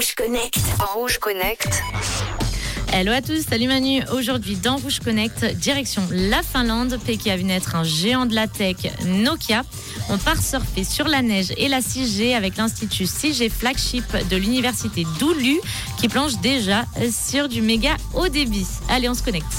Rouge Connect. Rouge Connect. Hello à tous, salut Manu. Aujourd'hui dans Rouge Connect, direction la Finlande, pays qui a vu naître un géant de la tech, Nokia. On part surfer sur la neige et la 6G avec l'institut 6G Flagship de l'université d'Oulu qui planche déjà sur du méga haut débit. Allez, on se connecte.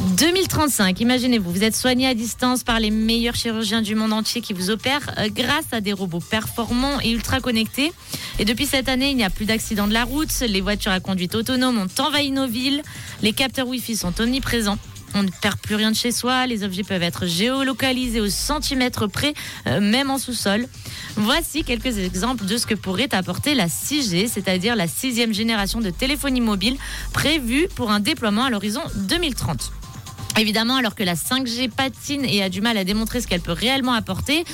2035, imaginez-vous, vous êtes soigné à distance par les meilleurs chirurgiens du monde entier qui vous opèrent euh, grâce à des robots performants et ultra connectés. Et depuis cette année, il n'y a plus d'accidents de la route, les voitures à conduite autonome ont envahi nos villes, les capteurs Wi-Fi sont omniprésents. On ne perd plus rien de chez soi, les objets peuvent être géolocalisés au centimètre près, euh, même en sous-sol. Voici quelques exemples de ce que pourrait apporter la 6G, c'est-à-dire la sixième génération de téléphonie mobile prévue pour un déploiement à l'horizon 2030. Évidemment, alors que la 5G patine et a du mal à démontrer ce qu'elle peut réellement apporter,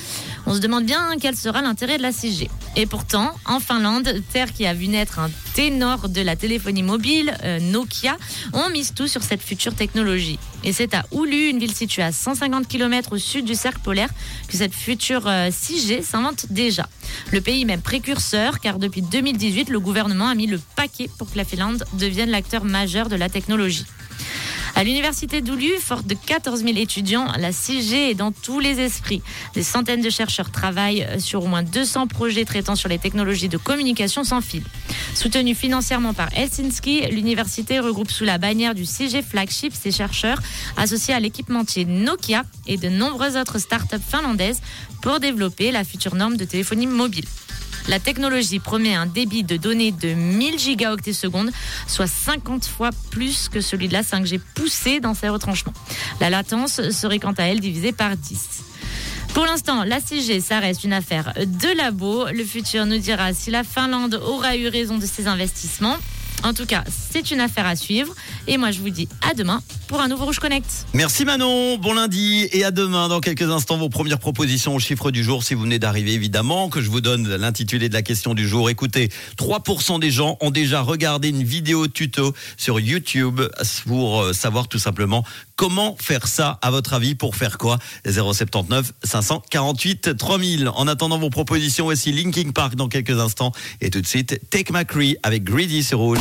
on se demande bien quel sera l'intérêt de la 6G. Et pourtant, en Finlande, terre qui a vu naître un ténor de la téléphonie mobile, euh, Nokia, on mise tout sur cette future technologie. Et c'est à Oulu, une ville située à 150 km au sud du cercle polaire, que cette future 6G euh, s'invente déjà. Le pays même précurseur, car depuis 2018, le gouvernement a mis le paquet pour que la Finlande devienne l'acteur majeur de la technologie. À l'université d'Oulu, forte de 14 000 étudiants, la 6G est dans tous les esprits. Des centaines de chercheurs travaillent sur au moins 200 projets traitant sur les technologies de communication sans fil. Soutenue financièrement par Helsinki, l'université regroupe sous la bannière du 6G Flagship ses chercheurs associés à l'équipementier Nokia et de nombreuses autres startups finlandaises pour développer la future norme de téléphonie mobile. La technologie promet un débit de données de 1000 gigaoctets secondes, soit 50 fois plus que celui de la 5G poussée dans ses retranchements. La latence serait quant à elle divisée par 10. Pour l'instant, la 6G, ça reste une affaire de labo. Le futur nous dira si la Finlande aura eu raison de ses investissements. En tout cas, c'est une affaire à suivre. Et moi, je vous dis à demain pour un nouveau Rouge Connect. Merci Manon, bon lundi et à demain. Dans quelques instants, vos premières propositions au chiffre du jour, si vous venez d'arriver évidemment, que je vous donne l'intitulé de la question du jour. Écoutez, 3% des gens ont déjà regardé une vidéo tuto sur YouTube pour euh, savoir tout simplement comment faire ça, à votre avis, pour faire quoi? 079 548 3000. En attendant vos propositions, aussi Linking Park dans quelques instants. Et tout de suite, Take McCree avec Greedy sur Rouge.